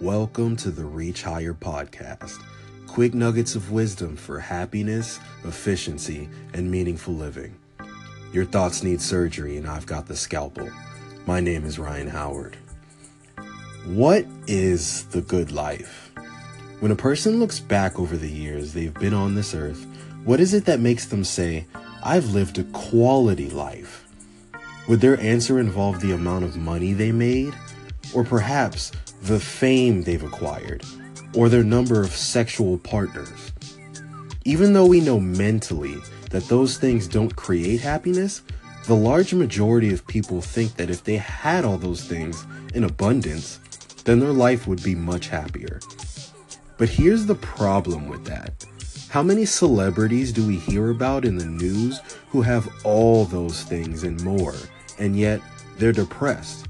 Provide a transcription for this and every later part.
Welcome to the Reach Higher podcast. Quick nuggets of wisdom for happiness, efficiency, and meaningful living. Your thoughts need surgery, and I've got the scalpel. My name is Ryan Howard. What is the good life? When a person looks back over the years they've been on this earth, what is it that makes them say, I've lived a quality life? Would their answer involve the amount of money they made? Or perhaps the fame they've acquired? Or their number of sexual partners? Even though we know mentally that those things don't create happiness, the large majority of people think that if they had all those things in abundance, then their life would be much happier. But here's the problem with that. How many celebrities do we hear about in the news who have all those things and more, and yet they're depressed?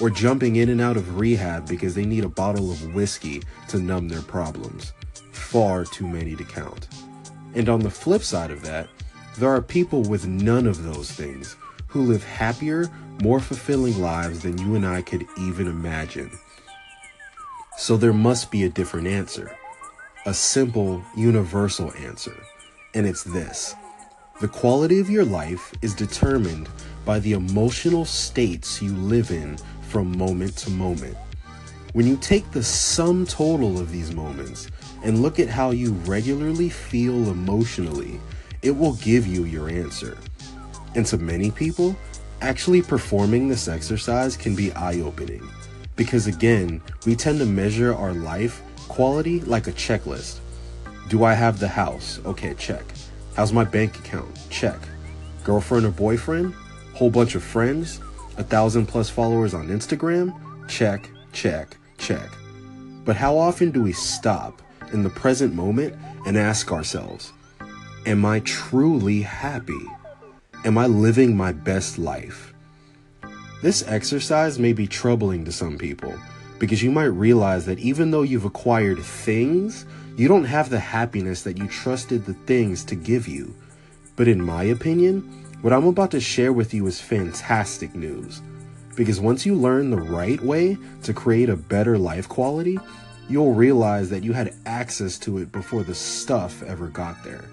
Or jumping in and out of rehab because they need a bottle of whiskey to numb their problems? Far too many to count. And on the flip side of that, there are people with none of those things who live happier, more fulfilling lives than you and I could even imagine. So there must be a different answer, a simple, universal answer, and it's this. The quality of your life is determined by the emotional states you live in from moment to moment. When you take the sum total of these moments and look at how you regularly feel emotionally, it will give you your answer. And to many people, actually performing this exercise can be eye opening. Because again, we tend to measure our life quality like a checklist. Do I have the house? Okay, check. How's my bank account? Check. Girlfriend or boyfriend? Whole bunch of friends? A thousand plus followers on Instagram? Check, check, check. But how often do we stop in the present moment and ask ourselves, Am I truly happy? Am I living my best life? This exercise may be troubling to some people because you might realize that even though you've acquired things, you don't have the happiness that you trusted the things to give you. But in my opinion, what I'm about to share with you is fantastic news. Because once you learn the right way to create a better life quality, you'll realize that you had access to it before the stuff ever got there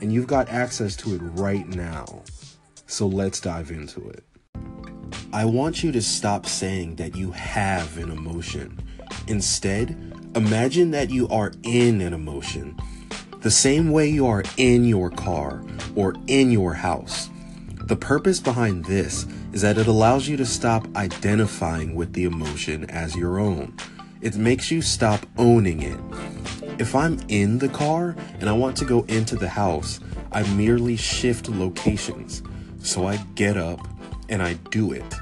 and you've got access to it right now. So let's dive into it. I want you to stop saying that you have an emotion. Instead, imagine that you are in an emotion, the same way you are in your car or in your house. The purpose behind this is that it allows you to stop identifying with the emotion as your own. It makes you stop owning it. If I'm in the car and I want to go into the house, I merely shift locations. So I get up and I do it.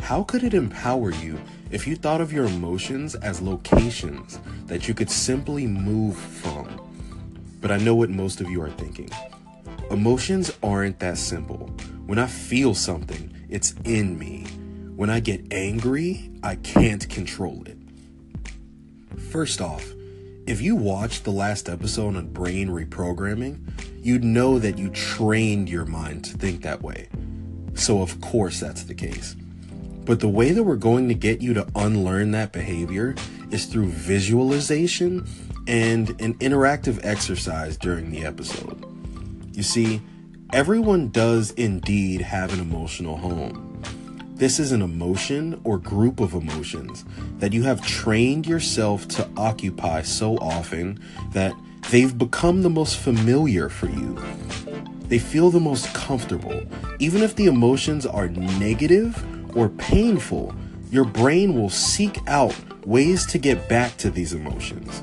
How could it empower you if you thought of your emotions as locations that you could simply move from? But I know what most of you are thinking. Emotions aren't that simple. When I feel something, it's in me. When I get angry, I can't control it. First off, if you watched the last episode on brain reprogramming, you'd know that you trained your mind to think that way. So, of course, that's the case. But the way that we're going to get you to unlearn that behavior is through visualization and an interactive exercise during the episode. You see, everyone does indeed have an emotional home. This is an emotion or group of emotions that you have trained yourself to occupy so often that they've become the most familiar for you. They feel the most comfortable. Even if the emotions are negative or painful, your brain will seek out ways to get back to these emotions.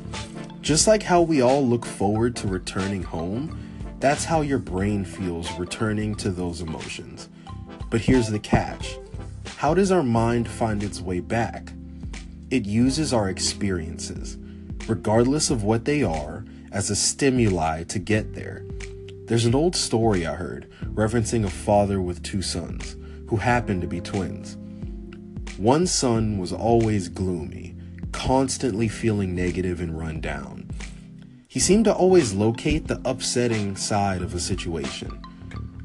Just like how we all look forward to returning home, that's how your brain feels returning to those emotions. But here's the catch how does our mind find its way back? It uses our experiences, regardless of what they are, as a stimuli to get there. There's an old story I heard referencing a father with two sons who happened to be twins. One son was always gloomy, constantly feeling negative and run down. He seemed to always locate the upsetting side of a situation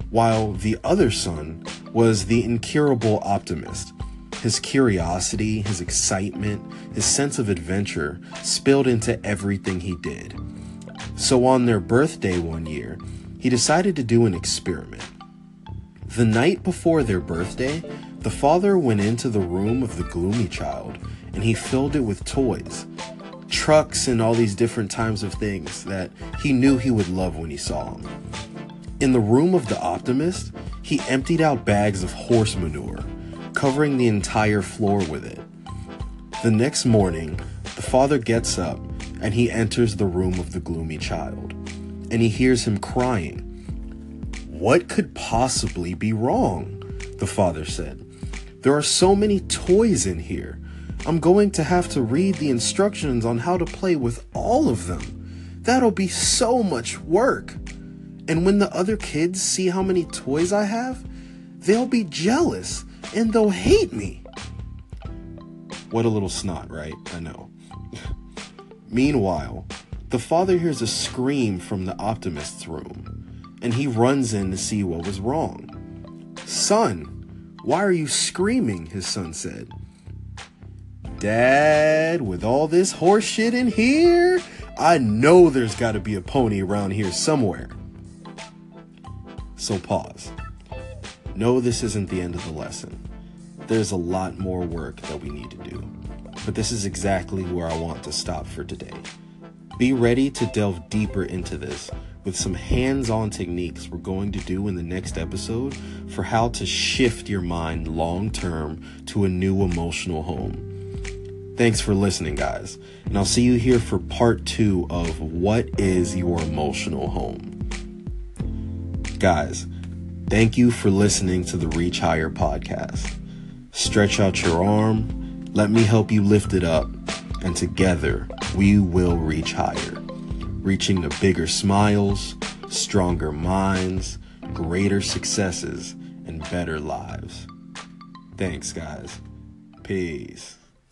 while the other son was the incurable optimist. His curiosity, his excitement, his sense of adventure spilled into everything he did. So on their birthday one year, he decided to do an experiment. The night before their birthday, the father went into the room of the gloomy child and he filled it with toys, trucks, and all these different types of things that he knew he would love when he saw them. In the room of the optimist, he emptied out bags of horse manure, covering the entire floor with it. The next morning, the father gets up and he enters the room of the gloomy child, and he hears him crying. What could possibly be wrong? The father said. There are so many toys in here. I'm going to have to read the instructions on how to play with all of them. That'll be so much work. And when the other kids see how many toys I have, they'll be jealous and they'll hate me. What a little snot, right? I know. Meanwhile, the father hears a scream from the optimist's room, and he runs in to see what was wrong. Son, why are you screaming? His son said. Dad, with all this horse shit in here, I know there's got to be a pony around here somewhere. So pause. No, this isn't the end of the lesson. There's a lot more work that we need to do. But this is exactly where I want to stop for today. Be ready to delve deeper into this with some hands on techniques we're going to do in the next episode for how to shift your mind long term to a new emotional home. Thanks for listening, guys, and I'll see you here for part two of What is Your Emotional Home? Guys, thank you for listening to the Reach Higher podcast. Stretch out your arm, let me help you lift it up, and together we will reach higher, reaching the bigger smiles, stronger minds, greater successes, and better lives. Thanks, guys. Peace.